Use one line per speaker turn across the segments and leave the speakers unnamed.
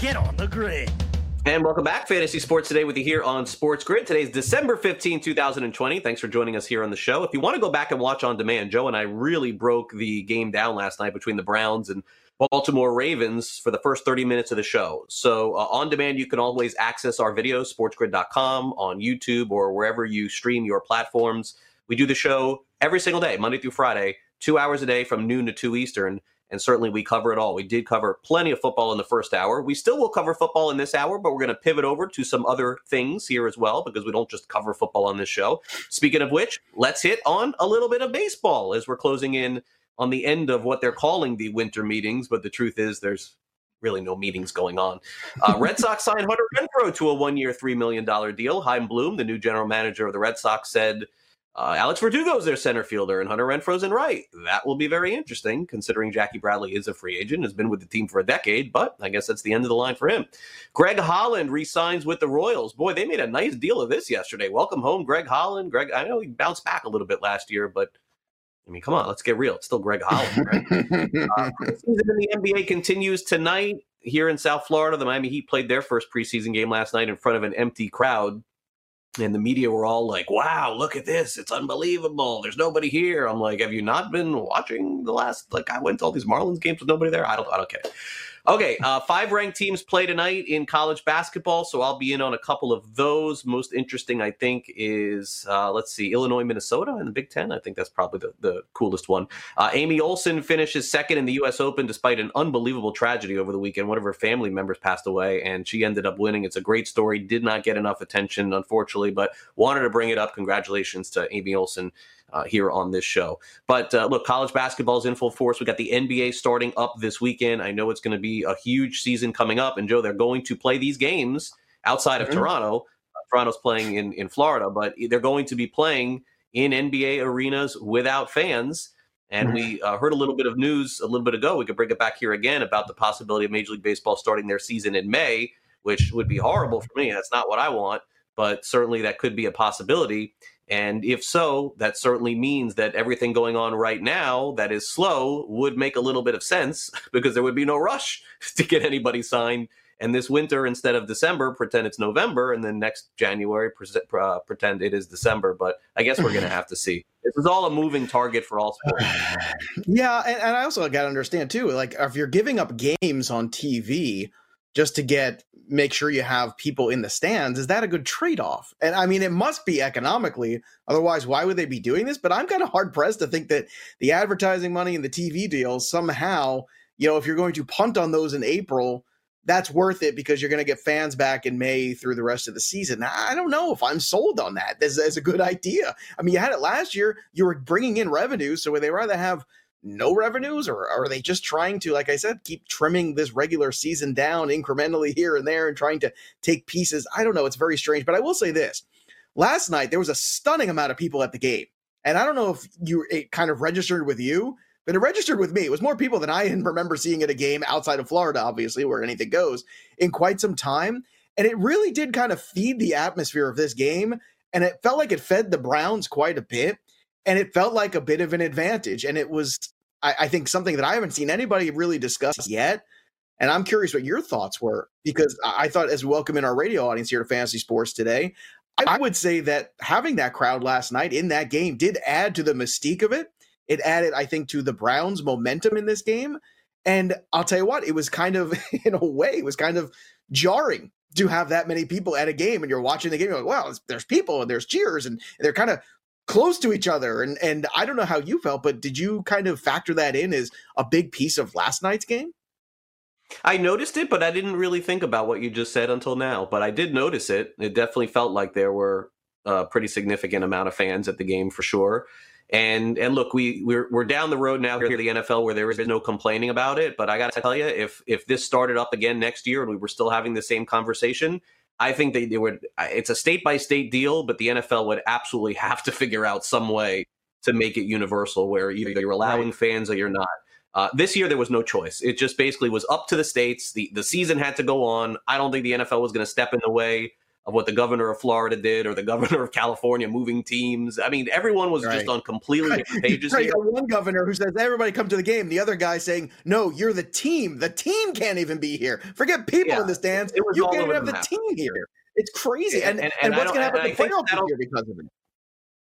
Get on the grid.
And welcome back, Fantasy Sports Today with you here on Sports Grid. Today's December 15, 2020. Thanks for joining us here on the show. If you want to go back and watch on demand, Joe and I really broke the game down last night between the Browns and Baltimore Ravens for the first 30 minutes of the show. So uh, on demand, you can always access our videos, sportsgrid.com, on YouTube, or wherever you stream your platforms. We do the show every single day, Monday through Friday, two hours a day from noon to 2 Eastern and certainly we cover it all. We did cover plenty of football in the first hour. We still will cover football in this hour, but we're going to pivot over to some other things here as well because we don't just cover football on this show. Speaking of which, let's hit on a little bit of baseball as we're closing in on the end of what they're calling the winter meetings, but the truth is there's really no meetings going on. Uh, Red Sox signed Hunter Renfroe to a one-year, $3 million deal. Chaim Bloom, the new general manager of the Red Sox, said – uh, Alex Verdugo's their center fielder, and Hunter Renfroe's in right. That will be very interesting, considering Jackie Bradley is a free agent, has been with the team for a decade, but I guess that's the end of the line for him. Greg Holland resigns with the Royals. Boy, they made a nice deal of this yesterday. Welcome home, Greg Holland. Greg, I know he bounced back a little bit last year, but I mean, come on, let's get real. It's still Greg Holland. Right? uh, the season in the NBA continues tonight here in South Florida. The Miami Heat played their first preseason game last night in front of an empty crowd and the media were all like, "Wow, look at this! It's unbelievable. There's nobody here." I'm like, "Have you not been watching the last? Like, I went to all these Marlins games with nobody there. I don't, I don't care." Okay, uh, five ranked teams play tonight in college basketball, so I'll be in on a couple of those. Most interesting, I think, is uh, let's see, Illinois, Minnesota in the Big Ten. I think that's probably the, the coolest one. Uh, Amy Olson finishes second in the U.S. Open despite an unbelievable tragedy over the weekend. One of her family members passed away, and she ended up winning. It's a great story. Did not get enough attention, unfortunately, but wanted to bring it up. Congratulations to Amy Olson uh, here on this show. But uh, look, college basketball is in full force. We got the NBA starting up this weekend. I know it's going to be a huge season coming up. And Joe, they're going to play these games outside of mm-hmm. Toronto. Uh, Toronto's playing in, in Florida, but they're going to be playing in NBA arenas without fans. And mm-hmm. we uh, heard a little bit of news a little bit ago. We could bring it back here again about the possibility of Major League Baseball starting their season in May, which would be horrible for me. That's not what I want, but certainly that could be a possibility. And if so, that certainly means that everything going on right now that is slow would make a little bit of sense because there would be no rush to get anybody signed. And this winter, instead of December, pretend it's November, and then next January, uh, pretend it is December. But I guess we're going to have to see. This is all a moving target for all sports.
Yeah, and, and I also got to understand too, like if you're giving up games on TV, just to get make sure you have people in the stands is that a good trade-off? And i mean it must be economically otherwise why would they be doing this? But i'm kind of hard pressed to think that the advertising money and the tv deals somehow you know if you're going to punt on those in april that's worth it because you're going to get fans back in may through the rest of the season. I don't know if i'm sold on that as a good idea. I mean you had it last year you were bringing in revenue so would they rather have no revenues or are they just trying to like i said keep trimming this regular season down incrementally here and there and trying to take pieces? I don't know. It's very strange. But i will say this. Last night there was a stunning amount of people at the game. And i don't know if you it kind of registered with you but it registered with me. It was more people than i remember seeing at a game outside of florida obviously where anything goes in quite some time. And it really did kind of feed the atmosphere of this game. And it felt like it fed the browns quite a bit and it felt like a bit of an advantage. And it was, I, I, think, something that I haven't seen anybody really discuss yet. And I'm curious what your thoughts were because I thought, as we welcome in our radio audience here to Fantasy Sports today, I would say that having that crowd last night in that game did add to the mystique of it. It added, I think, to the Browns' momentum in this game. And I'll tell you what, it was kind of, in a way, it was kind of jarring to have that many people at a game and you're watching the game, you're like, wow, there's people and there's cheers and they're kind of close to each other. And and I don't know how you felt, but did you kind of factor that in as a big piece of last night's game?
I noticed it, but I didn't really think about what you just said until now. But I did notice it. It definitely felt like there were a pretty significant amount of fans at the game for sure. And and look, we we're we're down the road now here at the NFL where there is no complaining about it. But I got to tell you, if if this started up again next year and we were still having the same conversation, I think they, they would. It's a state by state deal, but the NFL would absolutely have to figure out some way to make it universal, where either you're allowing right. fans or you're not. Uh, this year there was no choice. It just basically was up to the states. the The season had to go on. I don't think the NFL was going to step in the way of what the governor of Florida did or the governor of California moving teams. I mean, everyone was right. just on completely different pages.
right. one governor who says everybody come to the game. The other guy saying, "No, you're the team. The team can't even be here. Forget people yeah. in the stands. You can't even have the team here. It's crazy. And, and, and, and what's going to happen to the playoffs this because of it?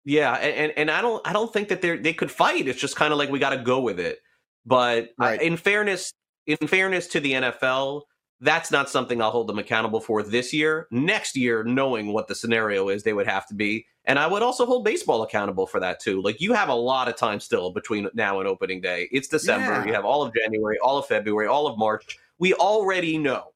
Yeah, and, and I don't I don't think that they they could fight. It's just kind of like we got to go with it. But right. I, in fairness, in fairness to the NFL, that's not something I'll hold them accountable for this year. Next year, knowing what the scenario is, they would have to be. And I would also hold baseball accountable for that too. Like you have a lot of time still between now and opening day. It's December. Yeah. You have all of January, all of February, all of March. We already know.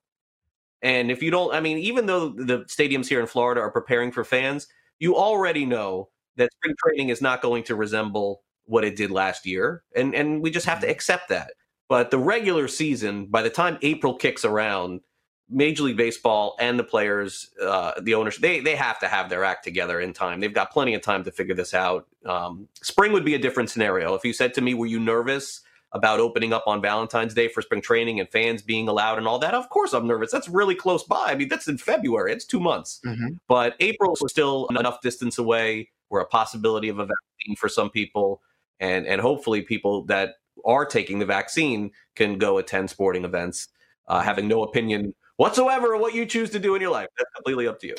And if you don't, I mean, even though the stadiums here in Florida are preparing for fans, you already know that spring training is not going to resemble what it did last year. And and we just have to mm-hmm. accept that. But the regular season, by the time April kicks around, Major League Baseball and the players, uh, the owners, they they have to have their act together in time. They've got plenty of time to figure this out. Um, spring would be a different scenario. If you said to me, "Were you nervous about opening up on Valentine's Day for spring training and fans being allowed and all that?" Of course, I'm nervous. That's really close by. I mean, that's in February. It's two months, mm-hmm. but April is still enough distance away. Where a possibility of a vaccine for some people, and and hopefully people that are taking the vaccine can go attend sporting events, uh, having no opinion whatsoever of what you choose to do in your life. That's completely up to you.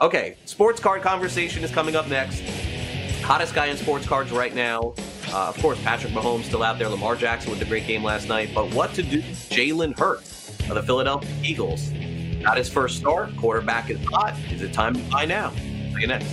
Okay, sports card conversation is coming up next. Hottest guy in sports cards right now. Uh, of course, Patrick Mahomes still out there. Lamar Jackson with the great game last night. But what to do? Jalen Hurts of the Philadelphia Eagles got his first start. Quarterback is hot. Is it time to buy now? See you next.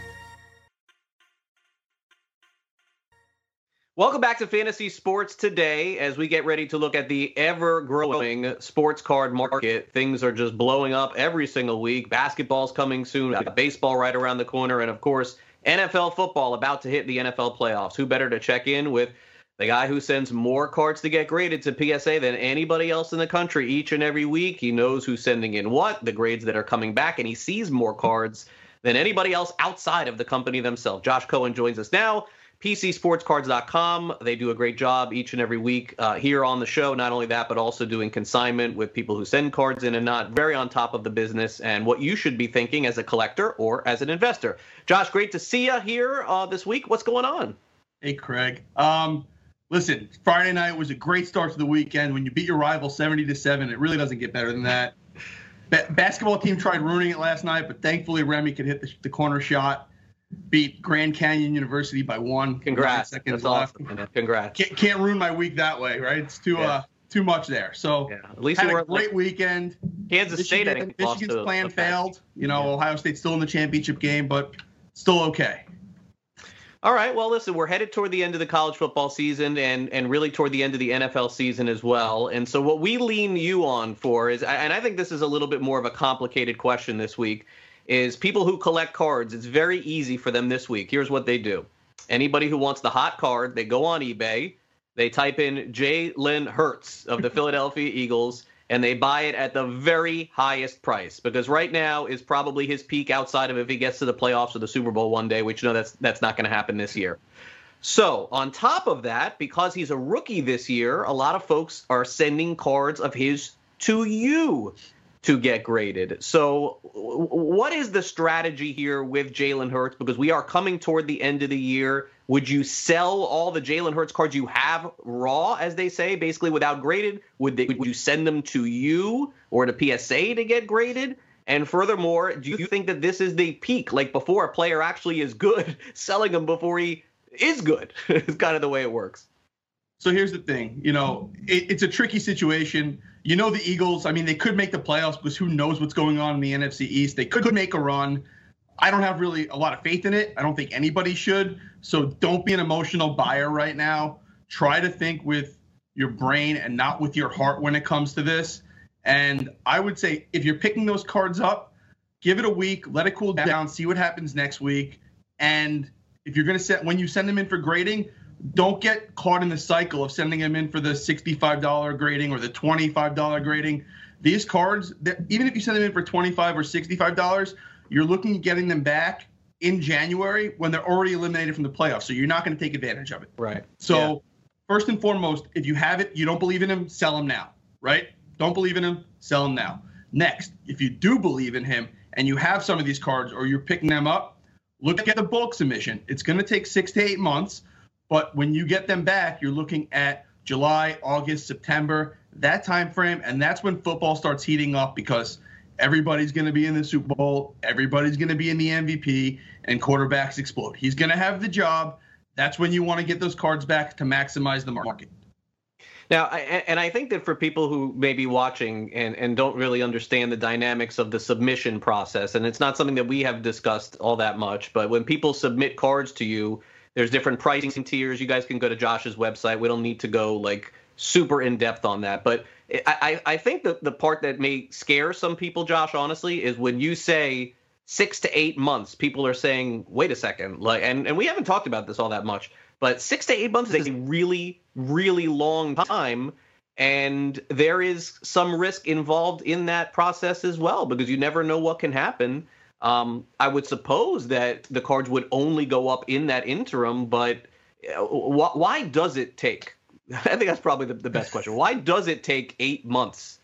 Welcome back to Fantasy Sports today as we get ready to look at the ever growing sports card market. Things are just blowing up every single week. Basketball's coming soon, baseball right around the corner, and of course, NFL football about to hit the NFL playoffs. Who better to check in with the guy who sends more cards to get graded to PSA than anybody else in the country each and every week? He knows who's sending in what, the grades that are coming back, and he sees more cards than anybody else outside of the company themselves. Josh Cohen joins us now. PCSportsCards.com. They do a great job each and every week uh, here on the show. Not only that, but also doing consignment with people who send cards in and not very on top of the business and what you should be thinking as a collector or as an investor. Josh, great to see you here uh, this week. What's going on?
Hey, Craig. Um, listen, Friday night was a great start to the weekend. When you beat your rival 70 to 7, it really doesn't get better than that. Ba- basketball team tried ruining it last night, but thankfully Remy could hit the, the corner shot beat Grand Canyon University by one.
Congrats! Seconds That's left. awesome. Congrats!
Can't, can't, ruin my week that way, right? It's too yeah. uh too much there. So yeah. at least we had a great like, weekend.
Kansas Michigan,
State, Michigan's plan failed. You know, yeah. Ohio State's still in the championship game, but still okay.
All right. Well, listen, we're headed toward the end of the college football season and and really toward the end of the NFL season as well. And so what we lean you on for is and I think this is a little bit more of a complicated question this week is people who collect cards. It's very easy for them this week. Here's what they do. Anybody who wants the hot card, they go on eBay, they type in Jalen Hurts of the Philadelphia Eagles, and they buy it at the very highest price because right now is probably his peak outside of if he gets to the playoffs or the Super Bowl one day, which you know that's that's not going to happen this year. So, on top of that, because he's a rookie this year, a lot of folks are sending cards of his to you to get graded. So, what is the strategy here with Jalen Hurts? Because we are coming toward the end of the year. Would you sell all the Jalen Hurts cards you have raw, as they say, basically without graded? Would they, would you send them to you or to PSA to get graded? And furthermore, do you think that this is the peak, like before a player actually is good, selling them before he is good. it's kind of the way it works.
So here's the thing, you know, it, it's a tricky situation. You know, the Eagles. I mean, they could make the playoffs because who knows what's going on in the NFC East. They could make a run. I don't have really a lot of faith in it. I don't think anybody should. So don't be an emotional buyer right now. Try to think with your brain and not with your heart when it comes to this. And I would say if you're picking those cards up, give it a week, let it cool down, see what happens next week. And if you're going to set when you send them in for grading, don't get caught in the cycle of sending them in for the $65 grading or the $25 grading. These cards, even if you send them in for 25 or $65, you're looking at getting them back in January when they're already eliminated from the playoffs. So you're not going to take advantage of it.
Right.
So yeah. first and foremost, if you have it, you don't believe in him, sell him now. Right? Don't believe in him, sell him now. Next, if you do believe in him and you have some of these cards or you're picking them up, look at the bulk submission. It's going to take six to eight months, but when you get them back, you're looking at July, August, September, that time frame, and that's when football starts heating up because everybody's going to be in the Super Bowl, everybody's going to be in the MVP, and quarterbacks explode. He's going to have the job. That's when you want to get those cards back to maximize the market.
Now, and I think that for people who may be watching and, and don't really understand the dynamics of the submission process, and it's not something that we have discussed all that much, but when people submit cards to you, there's different pricing tiers. You guys can go to Josh's website. We don't need to go like super in depth on that, but I, I think that the part that may scare some people, Josh, honestly, is when you say six to eight months, people are saying, wait a second, like, and, and we haven't talked about this all that much but six to eight months is a really, really long time. And there is some risk involved in that process as well because you never know what can happen. Um, I would suppose that the cards would only go up in that interim, but uh, wh- why does it take? I think that's probably the, the best question. Why does it take eight months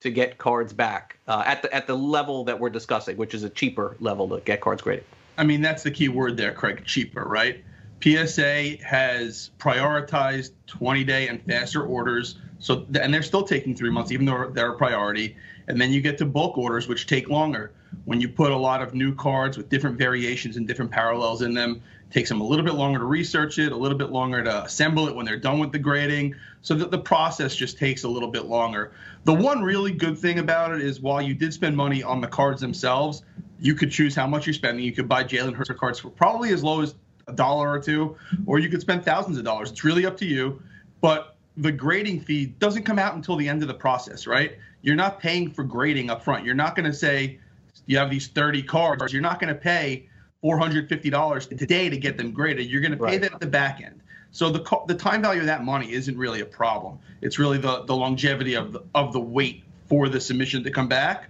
to get cards back uh, at the at the level that we're discussing, which is a cheaper level to get cards graded?
I mean, that's the key word there, Craig. Cheaper, right? PSA has prioritized 20 day and faster orders. So, and they're still taking three months, even though they're a priority. And then you get to bulk orders, which take longer. When you put a lot of new cards with different variations and different parallels in them, it takes them a little bit longer to research it, a little bit longer to assemble it when they're done with the grading. So that the process just takes a little bit longer. The one really good thing about it is while you did spend money on the cards themselves, you could choose how much you're spending. You could buy Jalen Hurts cards for probably as low as a dollar or two, or you could spend thousands of dollars. It's really up to you. But the grading fee doesn't come out until the end of the process, right? You're not paying for grading up front. You're not going to say you have these 30 cards. You're not going to pay $450 today to get them graded. You're going to pay right. that at the back end. So the the time value of that money isn't really a problem. It's really the the longevity of the of the wait for the submission to come back.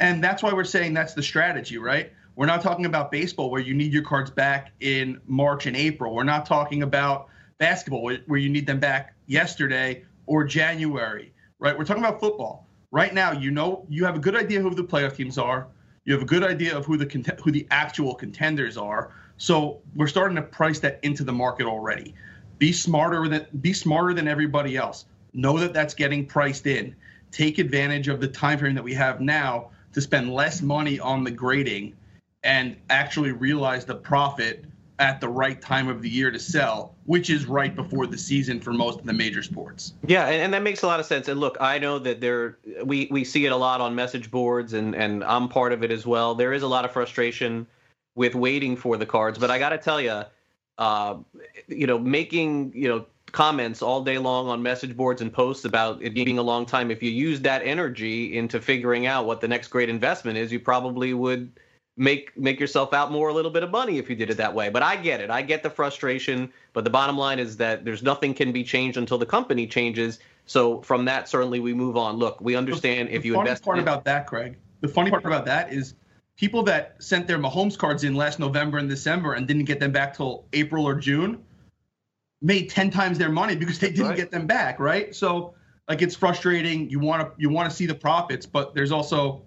And that's why we're saying that's the strategy, right? We're not talking about baseball where you need your cards back in March and April. We're not talking about basketball where you need them back yesterday or January, right? We're talking about football. Right now, you know you have a good idea who the playoff teams are. You have a good idea of who the who the actual contenders are. So we're starting to price that into the market already. Be smarter than be smarter than everybody else. Know that that's getting priced in. Take advantage of the time frame that we have now to spend less money on the grading and actually realize the profit at the right time of the year to sell, which is right before the season for most of the major sports.
Yeah, and, and, that makes a lot of sense. And look, I know that there we we see it a lot on message boards, and and I'm part of it as well. There is a lot of frustration with waiting for the cards, but I got to tell you, uh, you know, making you know comments all day long on message boards and posts about it being a long time. If you use that energy into figuring out what the next great investment is, you probably would make make yourself out more a little bit of money if you did it that way. But I get it. I get the frustration. But the bottom line is that there's nothing can be changed until the company changes. So from that, certainly we move on. Look, we understand
the,
if you invest.
The funny part about that, Craig. The funny part about that is people that sent their Mahomes cards in last November and December and didn't get them back till April or June made 10 times their money because they didn't right. get them back, right? So like it's frustrating. You want to you want to see the profits, but there's also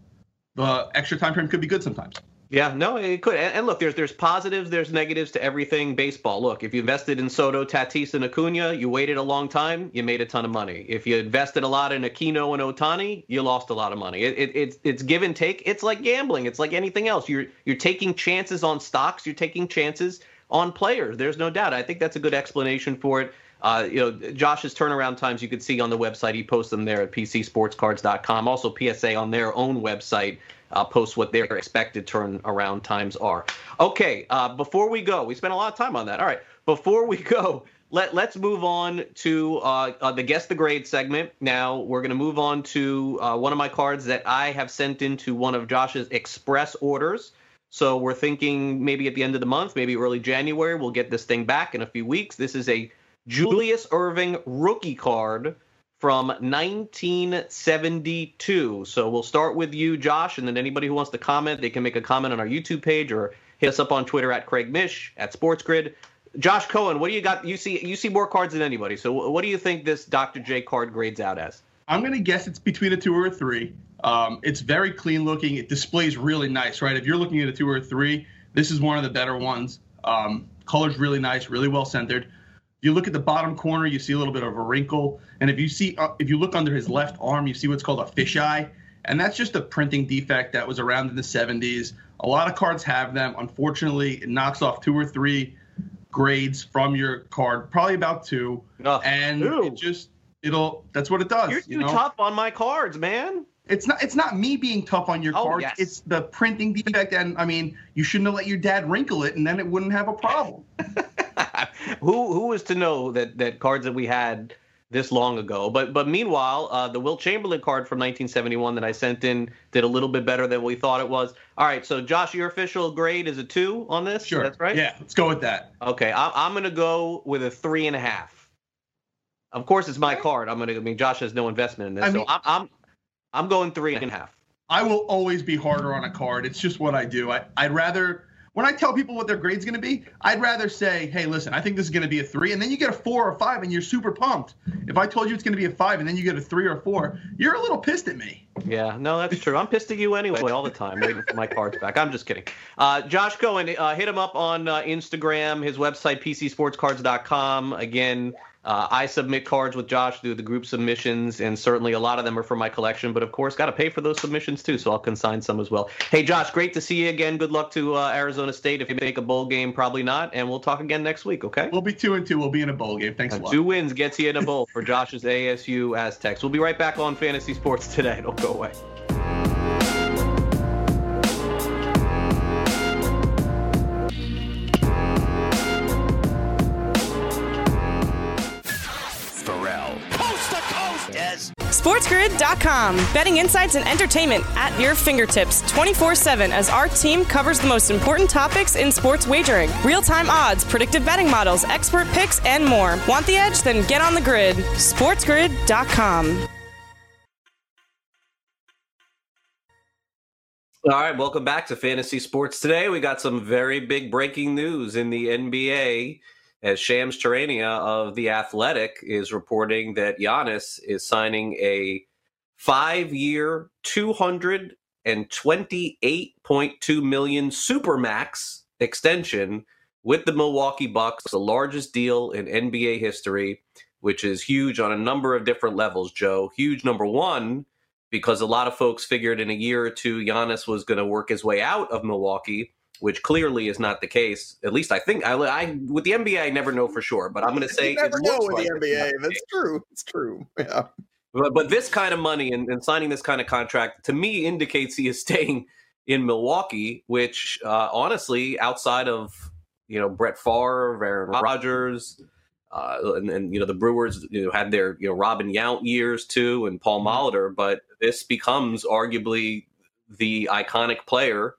the extra time frame could be good sometimes.
Yeah, no, it could. And, and, look, there's there's positives, there's negatives to everything baseball. Look, if you invested in Soto, Tatis, and Acuna, you waited a long time, you made a ton of money. If you invested a lot in Aquino and Ohtani, you lost a lot of money. It, it, it's it's give and take. It's like gambling. It's like anything else. You're you're taking chances on stocks. You're taking chances on players. There's no doubt. I think that's a good explanation for it. Uh, you know, Josh's turnaround times you could see on the website. He posts them there at pcsportscards.com. Also, PSA on their own website uh, posts what their expected turnaround times are. Okay, uh, before we go, we spent a lot of time on that. All right, before we go, let let's move on to uh, uh, the guess the grade segment. Now we're going to move on to uh, one of my cards that I have sent into one of Josh's express orders. So we're thinking maybe at the end of the month, maybe early January, we'll get this thing back in a few weeks. This is a Julius Erving rookie card from 1972. So we'll start with you, Josh, and then anybody who wants to comment, they can make a comment on our YouTube page or hit us up on Twitter at Craig Mish at Sports Grid. Josh Cohen, what do you got? You see, you see more cards than anybody. So what do you think this Dr. J card grades out as?
I'm gonna guess it's between a two or a three. Um, it's very clean looking. It displays really nice, right? If you're looking at a two or a three, this is one of the better ones. Um, color's really nice, really well centered. If you look at the bottom corner, you see a little bit of a wrinkle, and if you see, uh, if you look under his left arm, you see what's called a fisheye, and that's just a printing defect that was around in the 70s. A lot of cards have them. Unfortunately, it knocks off two or three grades from your card, probably about two, and
ew.
it just it'll. That's what it does.
You're
you
too
know?
tough on my cards, man.
It's not. It's not me being tough on your
Oh,
cards.
yes.
It's the printing defect, and I mean, you shouldn't have let your dad wrinkle it, and then it wouldn't have a problem.
who who was to know that that cards that we had this long ago? But but meanwhile, uh, the Wilt Chamberlain card from 1971 that I sent in did a little bit better than we thought it was. All right, so Josh, your official grade is a two on this.
Sure,
that's right.
Yeah, let's go with that.
Okay, I'm I'm gonna go with a three and a half. Of course, it's my card. I'm gonna. I mean, Josh has no investment in this,
I
so
mean-
I'm I'm I'm going three and a half.
I will always be harder on a card. It's just what I do. I, I'd rather when I tell people what their grade's going to be, I'd rather say, "Hey, listen, I think this is going to be a three, and then you get a four or five, and you're super pumped. If I told you it's going to be a five, and then you get a three or four, you're a little pissed at me.
Yeah, no, that's true. I'm pissed at you anyway all the time, waiting for my cards back. I'm just kidding. Uh, Josh Cohen, uh, hit him up on uh, Instagram, his website, pcsportscards.com. Again, uh, I submit cards with Josh through the group submissions, and certainly a lot of them are for my collection. But of course, got to pay for those submissions too, so I'll consign some as well. Hey, Josh, great to see you again. Good luck to uh, Arizona State. If you make a bowl game, probably not, and we'll talk again next week. Okay.
We'll be two and two. We'll be in a bowl game. Thanks a
And
lot.
two wins gets you in a bowl for Josh's ASU Aztecs. We'll be right back on Fantasy Sports today. Don't go away.
SportsGrid.com. Betting insights and entertainment at your fingertips 24 7 as our team covers the most important topics in sports wagering real time odds, predictive betting models, expert picks, and more. Want the edge? Then get on the grid. SportsGrid.com.
All right, welcome back to Fantasy Sports Today. We got some very big breaking news in the NBA as Shams Charania of The Athletic is reporting that Giannis is signing a five year, 228.2 million Supermax extension with the Milwaukee Bucks, the largest deal in NBA history, which is huge on a number of different levels, Joe. Huge number one because a lot of folks figured in a year or two Giannis was going to work his way out of Milwaukee, which clearly is not the case. At least I think I, I with the NBA I never know for sure, but I'm going to say
you never
it
know
looks
with
like
the NBA.
not the
That's
case.
true. It's true. Yeah.
But, but this kind of money and, and signing this kind of contract to me indicates he is staying in Milwaukee, which uh, honestly, outside of you know Brett Favre, Aaron Rodgers, uh, and, and you know the Brewers you know, had their you know Robin Yount years too, and Paul Molitor, but this becomes arguably the iconic player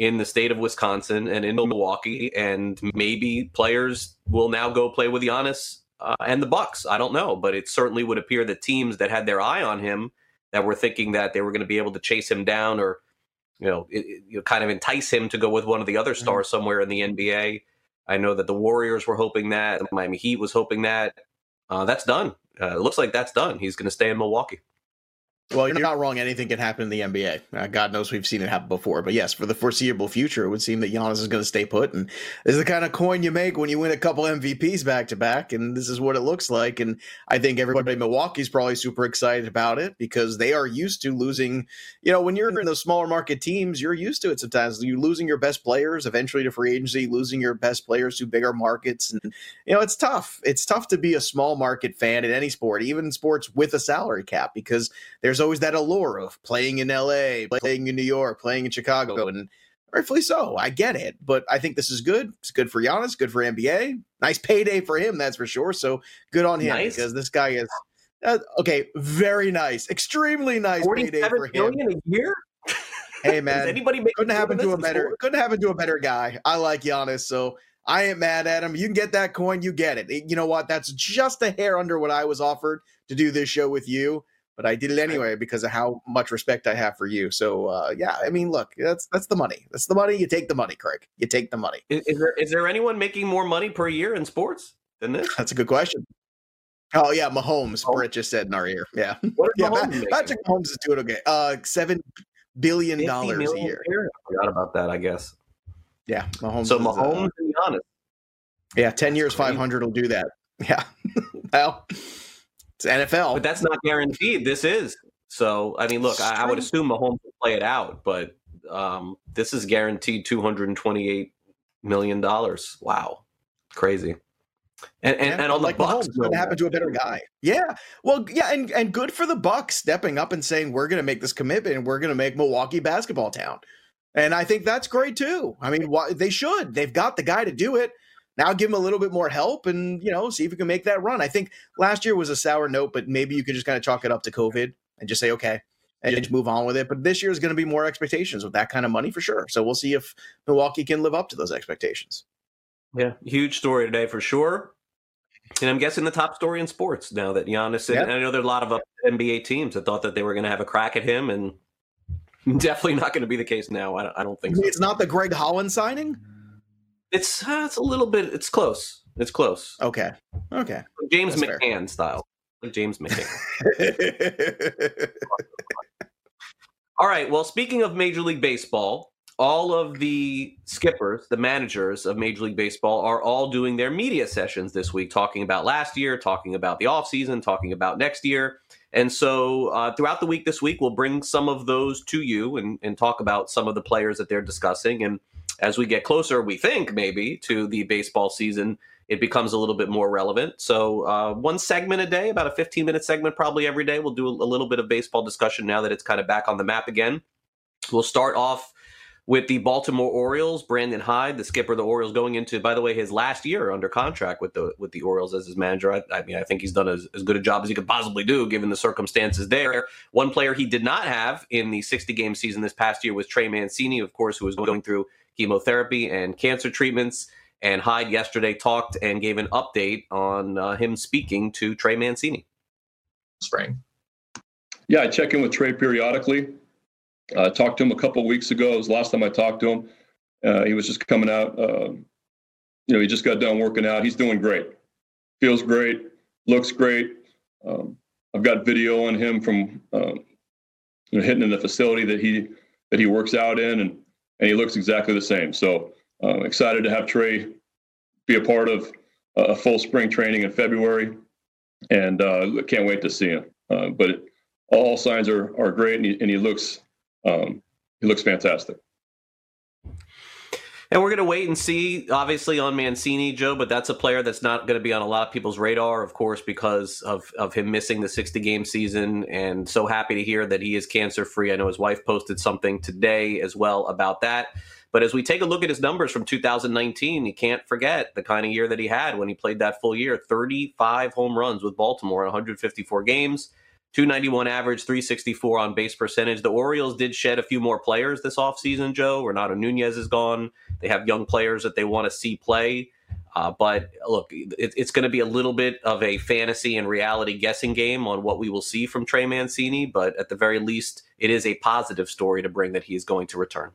in the state of Wisconsin and in Milwaukee, and maybe players will now go play with Giannis uh, and the Bucks. I don't know, but it certainly would appear that teams that had their eye on him, that were thinking that they were going to be able to chase him down or you know, it, it- you know, kind of entice him to go with one of the other stars somewhere in the NBA. I know that the Warriors were hoping that, Miami Heat was hoping that. Uh, that's done. Uh, it looks like that's done. He's going to stay in Milwaukee.
Well, you're not wrong. Anything can happen in the NBA. Uh, God knows we've seen it happen before. But yes, for the foreseeable future, it would seem that Giannis is going to stay put. And this is the kind of coin you make when you win a couple MVPs back to back. And this is what it looks like. And I think everybody in Milwaukee's probably super excited about it because they are used to losing. You know, when you're in those smaller market teams, you're used to it sometimes. You're losing your best players eventually to free agency, losing your best players to bigger markets. And, you know, it's tough. It's tough to be a small market fan in any sport, even sports with a salary cap, because there's always that allure of playing in LA, playing in New York, playing in Chicago, and rightfully so. I get it, but I think this is good. It's good for Giannis, good for NBA. Nice payday for him, that's for sure. So good on him nice. because this guy is uh, okay. Very nice, extremely nice payday for him.
a year.
Hey man, anybody couldn't happen to a better sport? couldn't happen to a better guy. I like Giannis, so I ain't mad at him. You can get that coin, you get it. You know what? That's just a hair under what I was offered to do this show with you but I did it anyway because of how much respect I have for you. So uh, yeah, I mean, look, that's that's the money. That's the money. You take the money, Craig. You take the money.
Is, is there is there anyone making more money per year in sports than this?
That's a good question. Oh yeah, Mahomes. Oh. Brett just said in our ear. Yeah, yeah. Mahomes Patrick Mahomes is doing okay. Uh, seven billion dollars a year.
I forgot about that. I guess.
Yeah,
Mahomes. So Mahomes uh, and Giannis.
Yeah, ten years, five hundred will do that. Yeah. well, it's NFL.
But that's not guaranteed. This is. So, I mean, look, I, I, would assume Mahomes will play it out, but um, this is guaranteed $228 million. Wow. Crazy. And, and,
yeah,
and on
like
the Bucks,
Mahomes, going to to a better guy. Yeah, well, yeah, and and good for the Bucks stepping up and saying we're going to make this commitment and we're going to make Milwaukee basketball town. And I think that's great too. I mean, why, they should. They've got the guy to do it. Now give him a little bit more help and, you know, see if we can make that run. I think last year was a sour note, but maybe you could just kind of chalk it up to COVID and just say, okay, and just move on with it. But this year is going to be more expectations with that kind of money for sure. So we'll see if Milwaukee can live up to those expectations.
Yeah, huge story today for sure. And I'm guessing the top story in sports now that Giannis. And I know there are a lot of NBA teams that thought that they were going to have a crack at him, and definitely not going to be the case now. I don't, I don't think so.
It's not the Greg Holland signing.
It's uh, it's a little bit. It's close. It's close.
Okay. Okay.
James That's McCann fair. style. Like James McCann. all right. Well, speaking of Major League Baseball, all of the skippers, the managers of Major League Baseball, are all doing their media sessions this week, talking about last year, talking about the offseason, talking about next year. And so uh, throughout the week this week, we'll bring some of those to you and, and talk about some of the players that they're discussing. And as we get closer, we think maybe to the baseball season, it becomes a little bit more relevant. So, uh, one segment a day, about a 15 minute segment probably every day. We'll do a, little bit of baseball discussion now that it's kind of back on the map again. We'll start off with the Baltimore Orioles, Brandon Hyde, the skipper of the Orioles, going into, by the way, his last year under contract with the with the Orioles as his manager. I, I mean, I think he's done as, as, good a job as he could possibly do given the circumstances there. One player he did not have in the 60 game season this past year was Trey Mancini, of course, who was going through chemotherapy and cancer treatments. And Hyde yesterday talked and gave an update on uh, him speaking to Trey Mancini.
Spring. Yeah, I check in with Trey periodically. I uh, talked to him a couple weeks ago. It was the last time I talked to him. Uh, he was just coming out. Uh, you know, he just got done working out. He's doing great. Feels great. Looks great. Um, I've got video on him from um, you know, hitting in the facility that he that he works out in, and and he looks exactly the same. So uh, excited to have Trey be a part of a full spring training in February, and uh, can't wait to see him. Uh, but all signs are are great, and he, and he looks um, he looks fantastic.
And we're going to wait and see, obviously, on Mancini, Joe, but that's a player that's not going to be on a lot of people's radar, of course, because of, of him missing the 60 game season. And so happy to hear that he is cancer free. I know his wife posted something today as well about that. But as we take a look at his numbers from 2019, you can't forget the kind of year that he had when he played that full year 35 home runs with Baltimore in 154 games. 291 average, 364 on base percentage. The Orioles did shed a few more players this offseason, Joe. Renato Nunez is gone. They have young players that they want to see play. Uh, but look, it, it's going to be a little bit of a fantasy and reality guessing game on what we will see from Trey Mancini. But at the very least, it is a positive story to bring that he is going to return.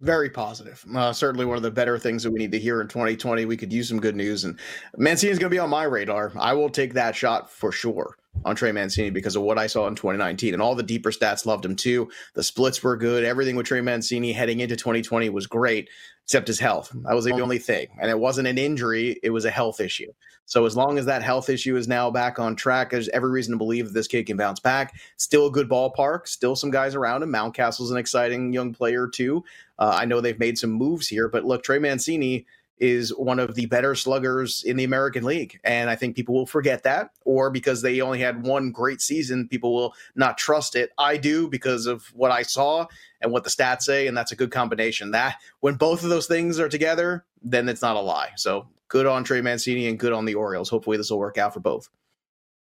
Very positive. Uh, certainly one of the better things that we need to hear in 2020. We could use some good news, and Mancini is going to be on my radar. I will take that shot for sure. On Trey Mancini because of what I saw in 2019. And all the deeper stats loved him too. The splits were good. Everything with Trey Mancini heading into 2020 was great, except his health. That was the only thing. And it wasn't an injury, it was a health issue. So as long as that health issue is now back on track, there's every reason to believe that this kid can bounce back. Still a good ballpark, still some guys around him. Mountcastle's an exciting young player too. Uh, I know they've made some moves here, but look, Trey Mancini is one of the better sluggers in the American League. And I think people will forget that, or because they only had one great season, people will not trust it. I do because of what I saw and what the stats say, and that's a good combination. That when both of those things are together, then it's not a lie. So good on Trey Mancini and good on the Orioles. Hopefully this will work out for both.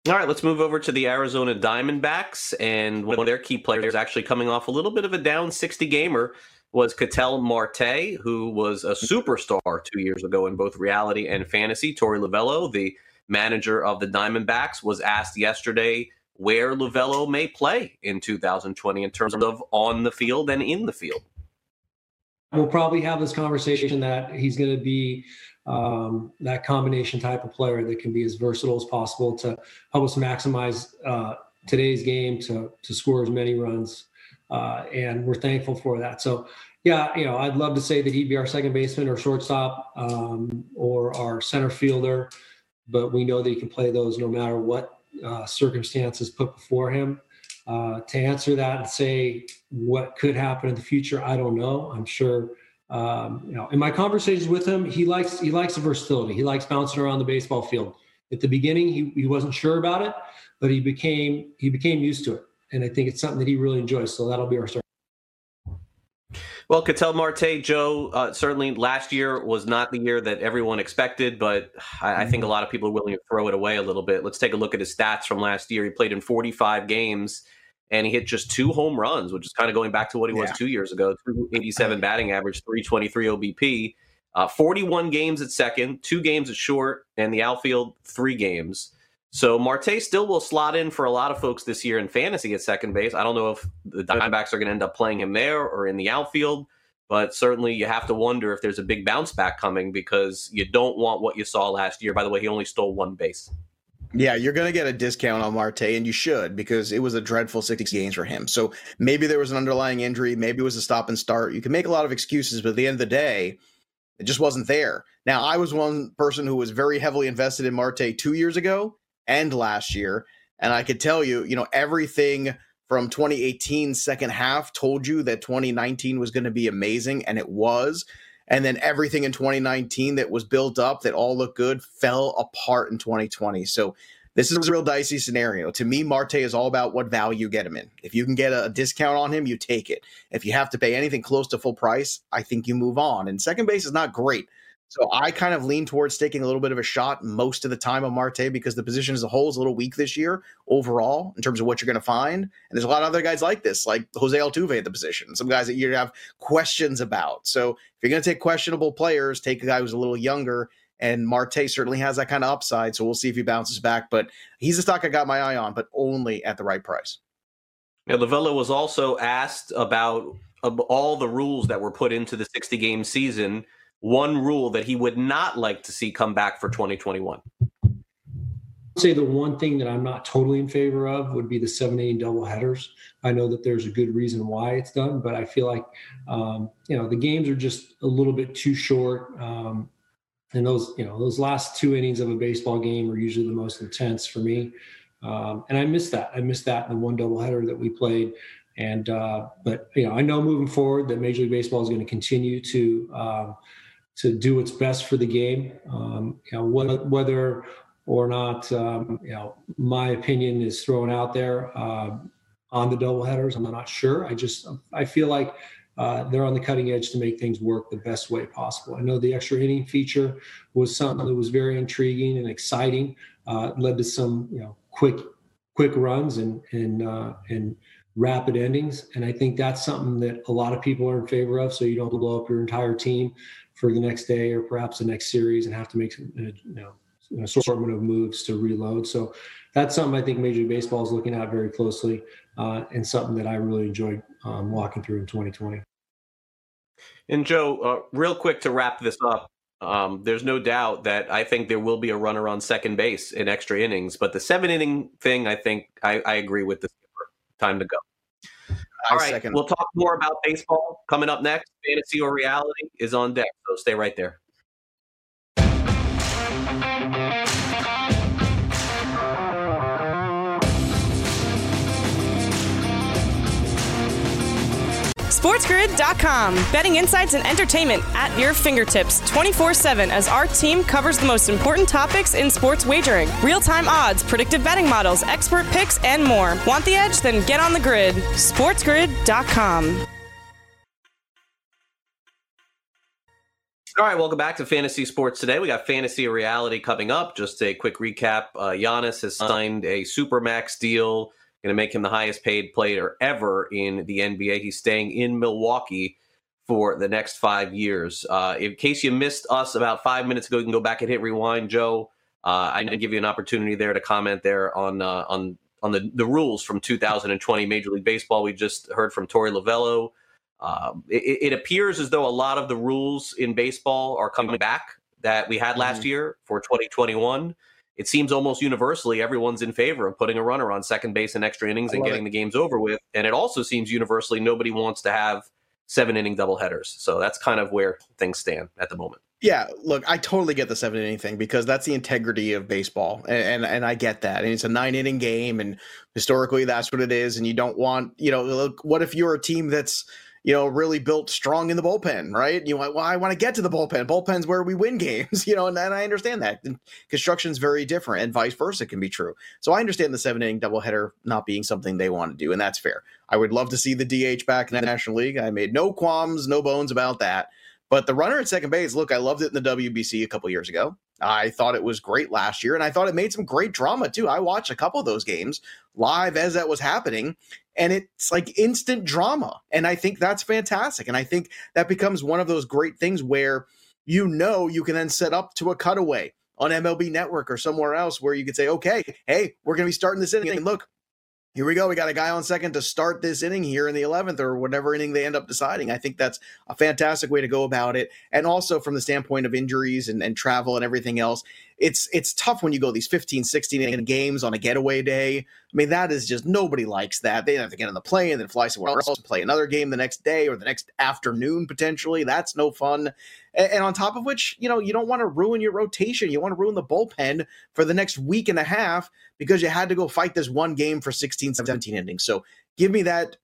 All right, let's move over to the Arizona Diamondbacks, and one of their key players actually coming off a little bit of a down 60 gamer was Ketel Marte, who was a superstar two years ago in both reality and fantasy. Torey Lovullo, the manager of the Diamondbacks, was asked yesterday where Lovullo may play in 2020 in terms of on the field and in the field.
We'll probably have this conversation that he's going to be um, that combination type of player that can be as versatile as possible to help us maximize uh, today's game to to score as many runs uh, and we're thankful for that. So, yeah, you know, I'd love to say that he'd be our second baseman or shortstop um, or our center fielder, but we know that he can play those no matter what uh, circumstances put before him. Uh, to answer that and say what could happen in the future, I don't know. I'm sure. Um, you know, in my conversations with him, he likes he likes the versatility. He likes bouncing around the baseball field. At the beginning, he, he wasn't sure about it, but he became he became used to it and I think it's something that he really enjoys. So that'll be our start.
Well, Ketel Marte, Joe, uh, certainly last year was not the year that everyone expected, but I, I, think a mm-hmm. lot of people are willing to throw it away a little bit. Let's take a look at his stats from last year. He played in 45 games and he hit just two home runs, which is kind of going back to what he was two years ago 287 batting average, 323 OBP, uh, 41 games at second, two games at short, and the outfield, three games. So Marte still will slot in for a lot of folks this year in fantasy at second base. I don't know if the Diamondbacks are going to end up playing him there or in the outfield, but certainly you have to wonder if there's a big bounce back coming because you don't want what you saw last year. By the way, he only stole one base.
Yeah, you're going to get a discount on Marte, and you should because it was a dreadful 60 games for him. So maybe there was an underlying injury, maybe it was a stop and start. You can make a lot of excuses, but at the end of the day, it just wasn't there. Now, I was one person who was very heavily invested in Marte two years ago and last year. And I could tell you, you know, everything from 2018 second half told you that 2019 was going to be amazing, and it was. And then everything in 2019 that was built up that all looked good fell apart in 2020. So this is a real dicey scenario. To me, Marte is all about what value you get him in. If you can get a discount on him, you take it. If you have to pay anything close to full price, I think you move on. And second base is not great. So I kind of lean towards taking a little bit of a shot most of the time on Marte because the position as a whole is a little weak this year overall in terms of what you're going to find. And there's a lot of other guys like this, like Jose Altuve at the position, some guys that you have questions about. So if you're going to take questionable players, take a guy who's a little younger. And Marte certainly has that kind of upside. So we'll see if he bounces back. But he's a stock I got my eye on, but only at the right price.
Yeah, Lovullo was also asked about um, all the rules that were put into the 60 game season one rule that he would not like to see come back for 2021?
say the one thing that I'm not totally in favor of would be the seven inning double headers. I know that there's a good reason why it's done, but I feel like um, you know the games are just a little bit too short. Um, and those you know those last two innings of a baseball game are usually the most intense for me. Um, and I missed that. I missed that in the one doubleheader that we played. And uh, but you know I know moving forward that Major League Baseball is going to continue to um, to do what's best for the game. Um, you know, whether or not um, you know my opinion is thrown out there uh, on the double headers, I'm not sure. I just I feel like uh, they're on the cutting edge to make things work the best way possible. I know the extra inning feature was something that was very intriguing and exciting. Uh, led to some you know quick quick runs and and uh, and rapid endings. And I think that's something that a lot of people are in favor of. So you don't blow up your entire team for the next day or perhaps the next series and have to make you know an assortment of moves to reload. So that's something I think Major League Baseball is looking at very closely, uh, and something that I really enjoyed um, walking through in 2020.
And Joe, uh, real quick to wrap this up, um, there's no doubt that I think there will be a runner on second base in extra innings. But the seven inning thing, I think I, I agree with the. Time to go. All right, second. we'll talk more about baseball coming up next. Fantasy or reality is on deck, so stay right there.
SportsGrid.com. Betting insights and entertainment at your fingertips 24 7 as our team covers the most important topics in sports wagering real time odds, predictive betting models, expert picks, and more. Want the edge? Then get on the grid. SportsGrid.com.
All right, welcome back to Fantasy Sports Today. We got Fantasy Reality coming up. Just a quick recap uh, Giannis has signed a Supermax deal going to make him the highest paid player ever in the NBA. He's staying in Milwaukee for the next five years. Uh, in case you missed us about five minutes ago, you can go back and hit rewind, Joe. Uh, I give you an opportunity there to comment there on uh, on on the, the rules from 2020 Major League Baseball. We just heard from Torey Lovullo. Um, it, it, appears as though a lot of the rules in baseball are coming back that we had last mm-hmm. year for 2021 it seems almost universally everyone's in favor of putting a runner on second base in extra innings and getting it. the games over with. And it also seems universally nobody wants to have seven inning double headers. So that's kind of where things stand at the moment.
Yeah, look, I totally get the seven inning thing because that's the integrity of baseball, and, and, and I get that. And it's a nine inning game, and historically that's what it is. And you don't want, you know, look, what if you're a team that's you know, really built strong in the bullpen, right? You want, well, I want to get to the bullpen. Bullpen's where we win games, you know, and, and I understand that. And construction's very different, and vice versa can be true. So I understand the seven inning doubleheader not being something they want to do, and that's fair. I would love to see the DH back in the National League. I made no qualms, no bones about that. But the runner at second base, look, I loved it in the WBC a couple years ago. I thought it was great last year, and I thought it made some great drama too. I watched a couple of those games live as that was happening, and it's like instant drama. And I think that's fantastic. And I think that becomes one of those great things where you know you can then set up to a cutaway on MLB Network or somewhere else where you could say, okay, hey, we're going to be starting this inning. And look, here we go. We got a guy on second to start this inning here in the 11th or whatever inning they end up deciding. I think that's a fantastic way to go about it. And also from the standpoint of injuries and, and travel and everything else, it's it's tough when you go these 15, 16 games on a getaway day. I mean, that is just nobody likes that. They have to get on the plane and then fly somewhere else and play another game the next day or the next afternoon potentially. That's no fun. And, and on top of which, you know, you don't want to ruin your rotation. You want to ruin the bullpen for the next week and a half because you had to go fight this one game for 16, 17 innings. So give me that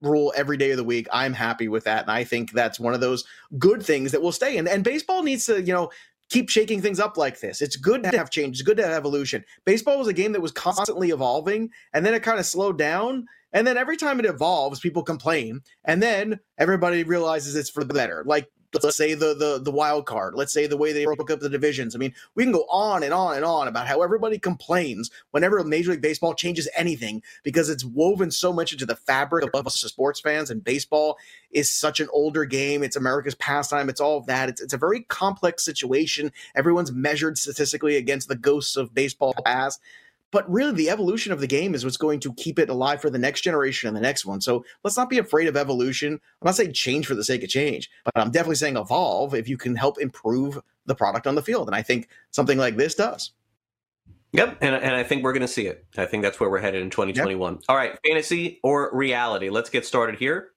rule every day of the week. I'm happy with that. And I think that's one of those good things that will stay. And, and baseball needs to, you know, keep shaking things up like this. It's good to have change. It's good to have evolution. Baseball was a game that was constantly evolving, and then it kind of slowed down. And then every time it evolves, people complain, and then everybody realizes it's for the better. Like let's say the the the wild card let's say the way they broke up the divisions. I mean we can go on and on and on about how everybody complains whenever major league baseball changes anything because it's woven so much into the fabric of us as sports fans and baseball is such an older game. It's america's pastime. It's all of that. It's, it's a very complex situation. Everyone's measured statistically against the ghosts of baseball past but really the evolution of the game is what's going to keep it alive for the next generation and the next one. So let's not be afraid of evolution. I'm not saying change for the sake of change, but I'm definitely saying evolve if you can help improve the product on the field. And I think something like this does.
Yep, and, and I think we're going to see it. I think that's where we're headed in 2021. Yep. All right, fantasy or reality? Let's get started here.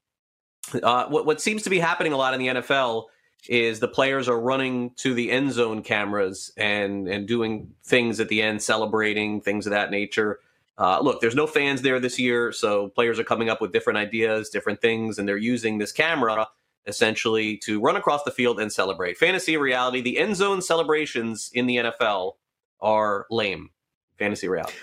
Uh, what, what seems to be happening a lot in the NFL is the players are running to the end zone cameras and and doing things at the end, celebrating things of that nature. Uh, look, there's no fans there this year, so players are coming up with different ideas, different things, and they're using this camera essentially to run across the field and celebrate. Fantasy reality, the end zone celebrations in the NFL are lame. Fantasy reality.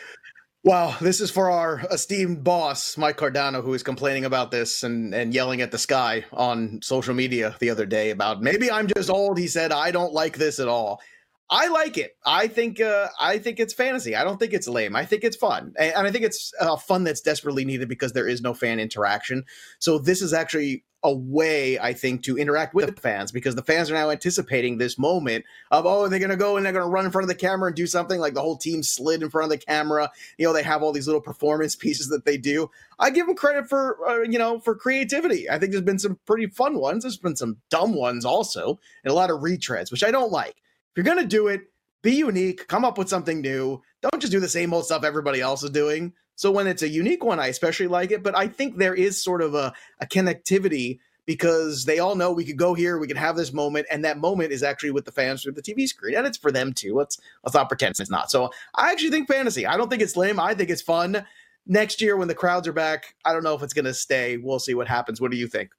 Wow, this is for our esteemed boss, Mike Cardano, who is complaining about this and, and yelling at the sky on social media the other day about maybe I'm just old. He said, I don't like this at all. I like it. I think uh, I think it's fantasy. I don't think it's lame. I think it's fun, and, I think it's uh, fun that's desperately needed because there is no fan interaction. So this is actually a way I think to interact with the fans because the fans are now anticipating this moment of oh are they're gonna go and they're gonna run in front of the camera and do something like the whole team slid in front of the camera. You know they have all these little performance pieces that they do. I give them credit for uh, you know for creativity. I think there's been some pretty fun ones. There's been some dumb ones also, and a lot of retreads, which I don't like you're going to do it, be unique, come up with something new. Don't just do the same old stuff everybody else is doing. So when it's a unique one, I especially like it. But I think there is sort of a, a connectivity because they all know we could go here, we could have this moment, and that moment is actually with the fans through the TV screen, and it's for them too. Let's let's not pretend it's not. So I actually think fantasy. I don't think it's lame. I think it's fun. Next year when the crowds are back, I don't know if it's going to stay. We'll see what happens. What do you think?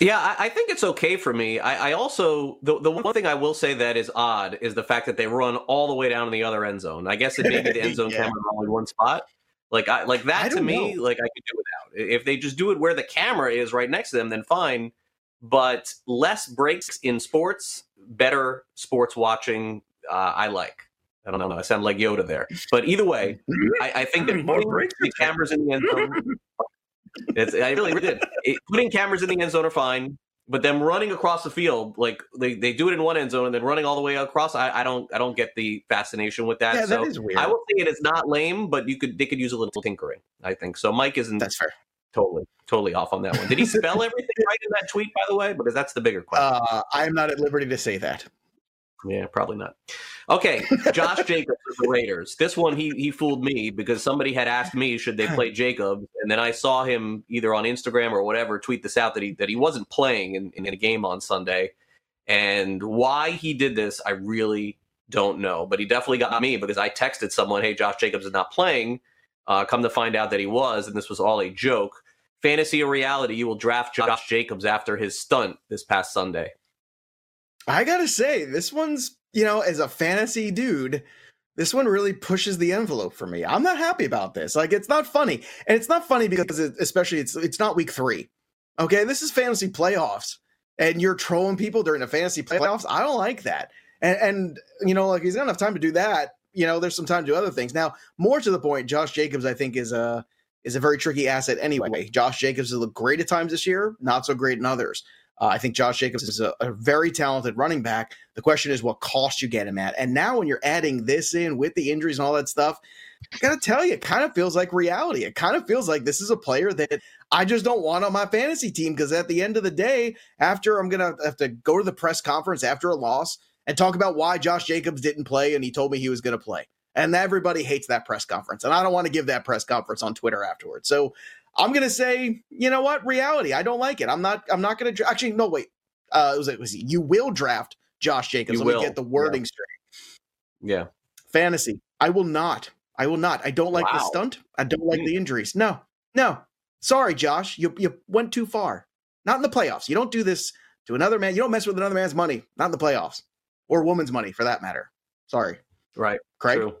Yeah, I, I, think it's okay for me. I, I, also the the one thing I will say that is odd is the fact that they run all the way down in the other end zone. I guess it may be the end zone yeah. camera only one spot. Like I like that to me, know. like I could do without. If they just do it where the camera is right next to them, then fine. But less breaks in sports, better sports watching. Uh, I like. I don't know. I sound like Yoda there, but either way, I, I think that more breaks the cameras in the end zone It's, I really did. It, putting cameras in the end zone are fine, but them running across the field, like they, they do it in one end zone and then running all the way across, I, I don't I don't get the fascination with that.
Yeah,
so
that is weird.
I will say it is not lame, but you could they could use a little tinkering. I think so. Mike isn't.
That's fair.
Totally, totally off on that one. Did he spell everything right in that tweet, by the way? Because that's the bigger question.
Uh, I am not at liberty to say that.
Yeah, probably not. Okay, Josh Jacobs of the Raiders. This one he he fooled me because somebody had asked me should they play Jacobs, and then I saw him either on Instagram or whatever tweet this out that he that he wasn't playing in, in a game on Sunday, and why he did this I really don't know. But he definitely got me because I texted someone, "Hey, Josh Jacobs is not playing." Uh, come to find out that he was, and this was all a joke. Fantasy or reality, you will draft Josh Jacobs after his stunt this past Sunday.
I gotta say, this one's, you know, as a fantasy dude, this one really pushes the envelope for me. I'm not happy about this. Like, it's not funny. And it's not funny because, it, especially, it's it's not week three. Okay, this is fantasy playoffs, and you're trolling people during the fantasy playoffs. I don't like that. And, and you know, like he's got enough time to do that. You know, there's some time to do other things. Now, more to the point, Josh Jacobs, I think, is a is a very tricky asset anyway. Josh Jacobs has looked great at times this year, not so great in others. Uh, I think Josh Jacobs is a, a, very talented running back. The question is what cost you get him at. And now when you're adding this in with the injuries and all that stuff, I got to tell you, it kind of feels like reality. It kind of feels like this is a player that I just don't want on my fantasy team because at the end of the day, after I'm to have to go to the press conference after a loss and talk about why Josh Jacobs didn't play and he told me he was going to play. And everybody hates that press conference. And I don't want to give that press conference on Twitter afterwards. So I'm gonna say, you know what, reality. I don't like it. I'm not. I'm not gonna. Dra- Actually, no. Wait. Uh, it was it was you will draft Josh Jacobs?
You
Let
will.
me get the wording
yeah.
straight.
Yeah.
Fantasy. I will not. I will not. I don't like wow. the stunt. I don't like mm. the injuries. No. No. Sorry, Josh. You you went too far. Not in the playoffs. You don't do this to another man. You don't mess with another man's money. Not in the playoffs or woman's money for that matter. Sorry.
Right.
Craig.
True.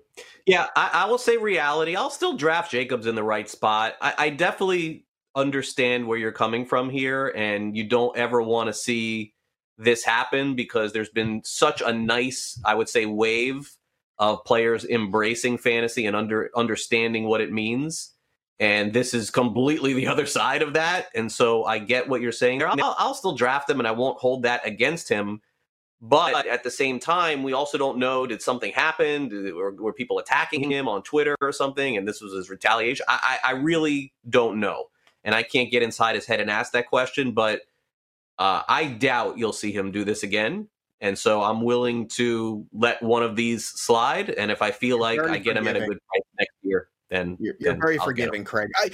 Yeah, I, I, will say reality. I'll still draft Jacobs in the right spot. I, I definitely understand where you're coming from here, and you don't ever want to see this happen because there's been such a nice, I would say, wave of players embracing fantasy and under understanding what it means. And this is completely the other side of that. And so I get what you're saying. I'll, I'll still draft him, and I won't hold that against him but at the same time, we also don't know did something happen? Did, or were people attacking mm-hmm. him on Twitter or something? And this was his retaliation? I, I, I really don't know. And I can't get inside his head and ask that question. But uh, I doubt you'll see him do this again. And so I'm willing to let one of these slide. And if I feel like I get him at a good price then
you're, you're
then
very I'll forgiving, Craig. I,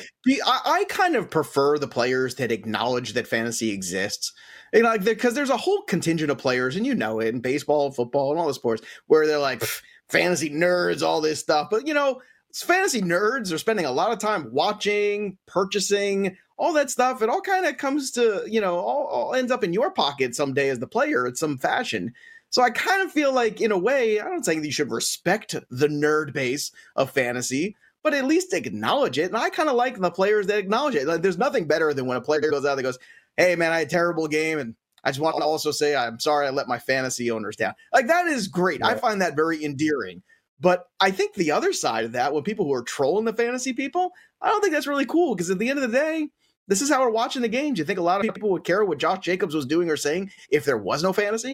I, I kind of prefer the players that acknowledge that fantasy exists you know, like because there's a whole contingent of players, and you know it in baseball, football, and all the sports where they're like fantasy nerds, all this stuff. But you know, fantasy nerds are spending a lot of time watching, purchasing, all that stuff. It all kind of comes to you know, all, all ends up in your pocket someday as the player in some fashion. So I kind of feel like, in a way, I'm not saying that you should respect the nerd base of fantasy, but at least acknowledge it. And I kind of like the players that acknowledge it. Like, there's nothing better than when a player goes out and goes, hey man, I had a terrible game and I just want to also say I'm sorry I let my fantasy owners down. Like that is great. Right. I find that very endearing. But I think the other side of that, when people who are trolling the fantasy people, I don't think that's really cool because at the end of the day, this is how we're watching the games. You think a lot of people would care what Josh Jacobs was doing or saying if there was no fantasy?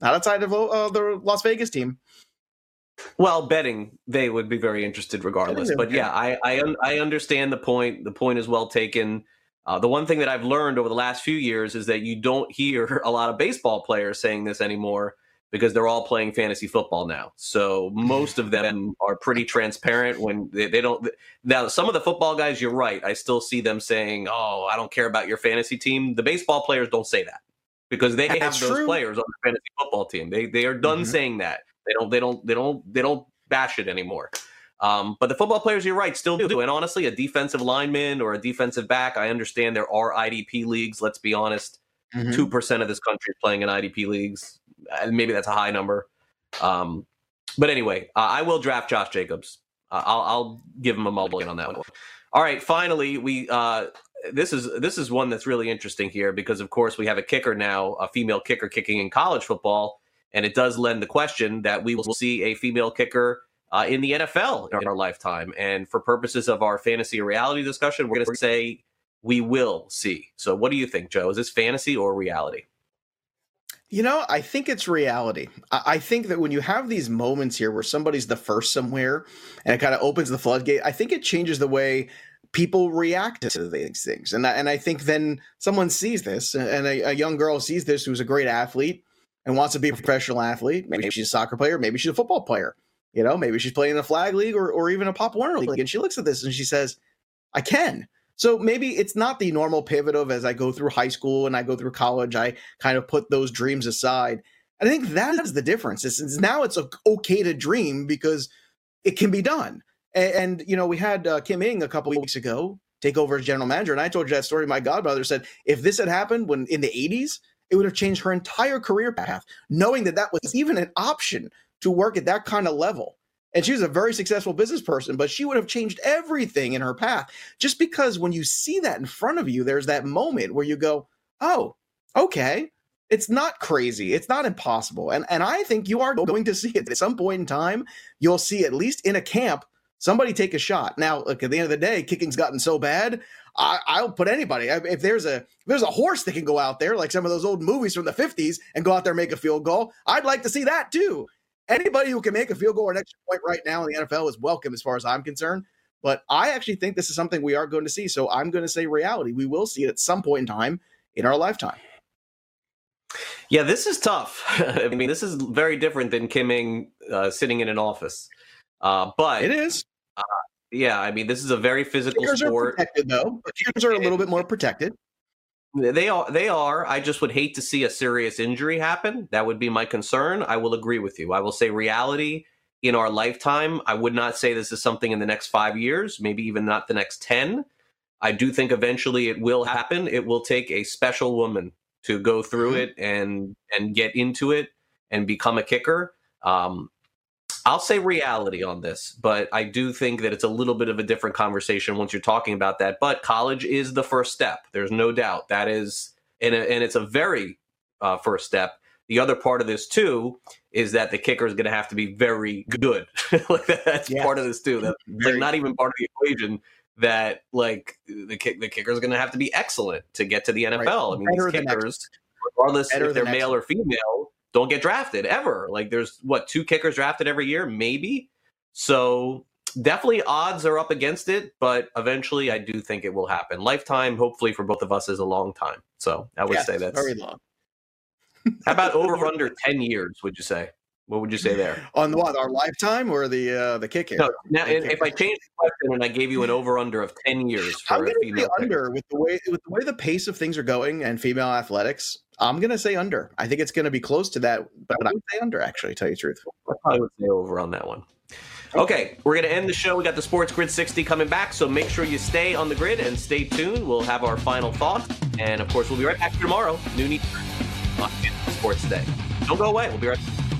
Not outside of uh, the Las Vegas team.
Well, betting they would be very interested regardless. But yeah, I I, I understand the point. The point is well taken. Uh, the one thing that I've learned over the last few years is that you don't hear a lot of baseball players saying this anymore because they're all playing fantasy football now. So most of them are pretty transparent when they, they, don't. Now, some of the football guys, you're right. I still see them saying, "Oh, I don't care about your fantasy team." The baseball players don't say that because they have those true. players on the fantasy football team. They they are done mm-hmm. saying that. They don't they don't they don't they don't bash it anymore. Um, but the football players, you're right, still do. And honestly, a defensive lineman or a defensive back, I understand there are IDP leagues. Let's be honest, 2 mm-hmm. percent of this country is playing in IDP leagues and maybe that's a high number. Um, but anyway, uh, I will draft Josh Jacobs. Uh, I'll, I'll, give him a mulligan on that one. All right, finally, we uh, this is this is one that's really interesting here because of course we have a kicker now, a female kicker kicking in college football, and it does lend the question that we will see a female kicker uh, in the NFL in our lifetime. And for purposes of our fantasy reality discussion, we're going to say we will see. So, what do you think, Joe? Is this fantasy or reality?
You know, I think it's reality. I think that when you have these moments here where somebody's the first somewhere and it kind of opens the floodgate, I think it changes the way people react to these things. And I, and I think then someone sees this and a, a young girl sees this who's a great athlete and wants to be a professional athlete. Maybe she's a soccer player, maybe she's a football player. You know, maybe she's playing in a flag league or, or even a Pop Warner league. And she looks at this and she says, I can. So maybe it's not the normal pivot of as I go through high school and I go through college, I kind of put those dreams aside. And I think that is the difference. It's, it's now it's okay to dream because it can be done. And, and you know, we had uh, Kim Ng a couple weeks ago take over as general manager, and I told you that story. My godmother said if this had happened when in the '80s, it would have changed her entire career path, knowing that that was even an option to work at that kind of level. And she was a very successful business person, but she would have changed everything in her path just because when you see that in front of you, there's that moment where you go, oh, okay. It's not crazy. It's not impossible. And, and I think you are going to see it at some point in time. You'll see, at least in a camp, somebody take a shot. Now, look, at the end of the day, kicking's gotten so bad. I, will put anybody. If there's a if there's a horse that can go out there, like some of those old movies from the '50s, and go out there and make a field goal, I'd like to see that too anybody who can make a field goal or an extra point right now in the NFL is welcome, as far as I'm concerned. But I actually think this is something we are going to see. So I'm going to say reality. We will see it at some point in time in our lifetime.
Yeah, this is tough. I mean, this is very different than Kim Ng uh, sitting in an office. Uh, but
it is.
Uh, yeah, I mean, this is a very physical
kickers
sport.
Are protected, though. Kickers are a little bit more protected.
They are. They are. I just would hate to see a serious injury happen. That would be my concern. I will agree with you. I will say reality in our lifetime. I would not say this is something in the next five years, maybe even not the next ten. I do think eventually it will happen. It will take a special woman to go through mm-hmm. it and and get into it and become a kicker. Um, I'll say reality on this, but I do think that it's a little bit of a different conversation once you're talking about that. But college is the first step. There's no doubt that is, and, and it's a very uh, first step. The other part of this too is that the kicker is going to have to be very good. like that's yes. part of this too. That's like not even part of the equation. That like the kick, the kicker is going to have to be excellent to get to the NFL. Right. I mean, Better these kickers, regardless if they're male or female, don't get drafted ever. Like there's what two kickers drafted every year, maybe. So definitely odds are up against it, but eventually I do think it will happen. Lifetime, hopefully for both of us, is a long time. So I would yes, say that's
very long.
how about over under ten years? Would you say? What would you say there?
On what our lifetime or the uh, the kick?
No, now if I changed the question and I gave you an over under of ten years for
I'm
a female
under with the way with the way the pace of things are going and female athletics. I'm gonna say under. I think it's gonna be close to that, but I would say under. Actually, tell you the truth.
I probably would say over on that one. Okay, we're going to end the show. We got the Sports Grid 60 coming back, so make sure you stay on the grid and stay tuned. We'll have our final thoughts, and of course, we'll be right back tomorrow. New Need on Sports Today. Don't go away. We'll be right back.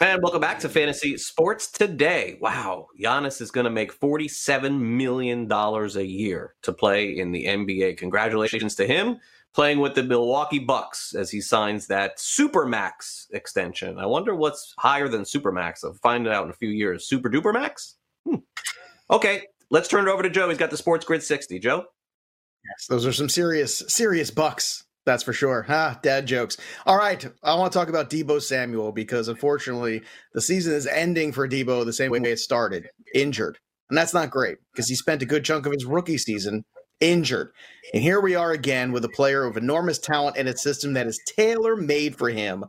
And welcome back to Fantasy Sports Today. Wow, Giannis is going to make $47 million a year to play in the NBA. Congratulations to him playing with the Milwaukee Bucks as he signs that Supermax extension. I wonder what's higher than Supermax. I'll find it out in a few years. Super Duper Max? Hmm. Okay, let's turn it over to Joe. He's got the Sports Grid 60. Joe?
Yes, those are some serious, serious Bucks. That's for sure. Ha, dad jokes. All right. I want to talk about Deebo Samuel because unfortunately the season is ending for Deebo the same way it started, injured. And that's not great because he spent a good chunk of his rookie season injured. And here we are again with a player of enormous talent and a system that is tailor made for him.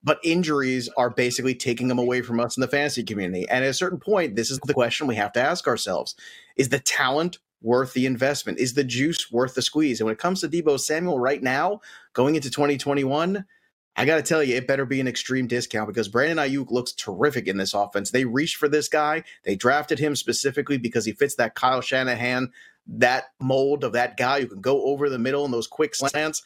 But injuries are basically taking him away from us in the fantasy community. And at a certain point, this is the question we have to ask ourselves Is the talent worth the investment? Is the juice worth the squeeze? And when it comes to Deebo Samuel right now, going into 2021, I got to tell you, it better be an extreme discount because Brandon Aiyuk looks terrific in this offense. They reached for this guy. They drafted him specifically because he fits that Kyle Shanahan, that mold of that guy who can go over the middle in those quick slants.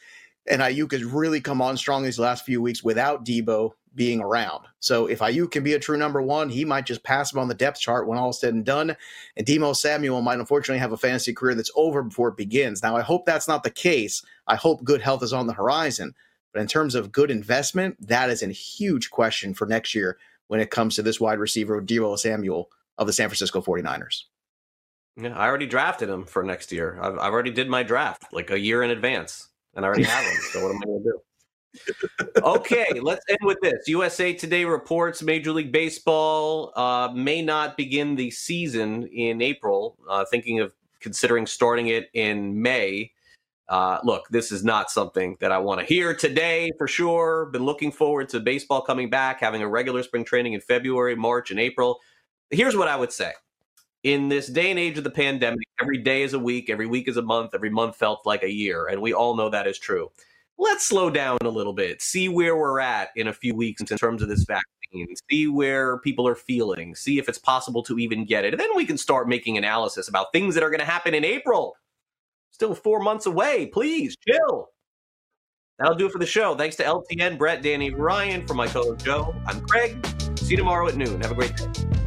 And Aiyuk has really come on strong these last few weeks without Deebo being around. So if Aiyuk can be a true number one, he might just pass him on the depth chart when all is said and done. And Deebo Samuel might unfortunately have a fantasy career that's over before it begins. Now, I hope that's not the case. I hope good health is on the horizon. But in terms of good investment, that is a huge question for next year when it comes to this wide receiver, Deebo Samuel of the San Francisco 49ers.
Yeah, I already drafted him for next year. I've, I've already did my draft like a year in advance, and I already have them. So what am I going to do? okay, let's end with this. USA Today reports Major League Baseball uh, may not begin the season in April, uh, thinking of considering starting it in May. Uh, look, this is not something that I want to hear today for sure. Been looking forward to baseball coming back, having a regular spring training in February, March, and April. Here's what I would say. In this day and age of the pandemic, every day is a week, every week is a month, every month felt like a year. And we all know that is true let's slow down a little bit, see where we're at in a few weeks in terms of this vaccine, see where people are feeling, see if it's possible to even get it. And then we can start making analysis about things that are going to happen in April. Still four months away. Please chill. That'll do it for the show. Thanks to LTN, Brett, Danny, Ryan, for my co Joe. I'm Craig. See you tomorrow at noon. Have a great day.